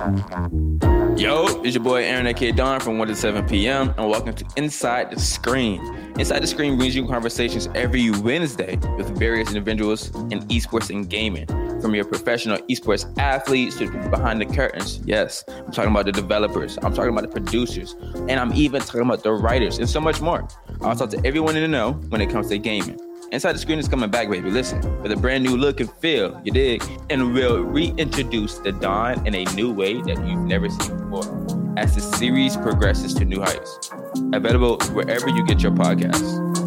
Yo, it's your boy Aaron aka Don from 1 to 7 p.m. and welcome to Inside the Screen. Inside the Screen brings you conversations every Wednesday with various individuals in esports and gaming. From your professional esports athletes to people behind the curtains. Yes, I'm talking about the developers, I'm talking about the producers, and I'm even talking about the writers and so much more. I'll talk to everyone in the know when it comes to gaming. Inside the Screen is coming back, baby. Listen, with a brand new look and feel, you dig? And we'll reintroduce the Don in a new way that you've never seen before as the series progresses to new heights. Available wherever you get your podcasts.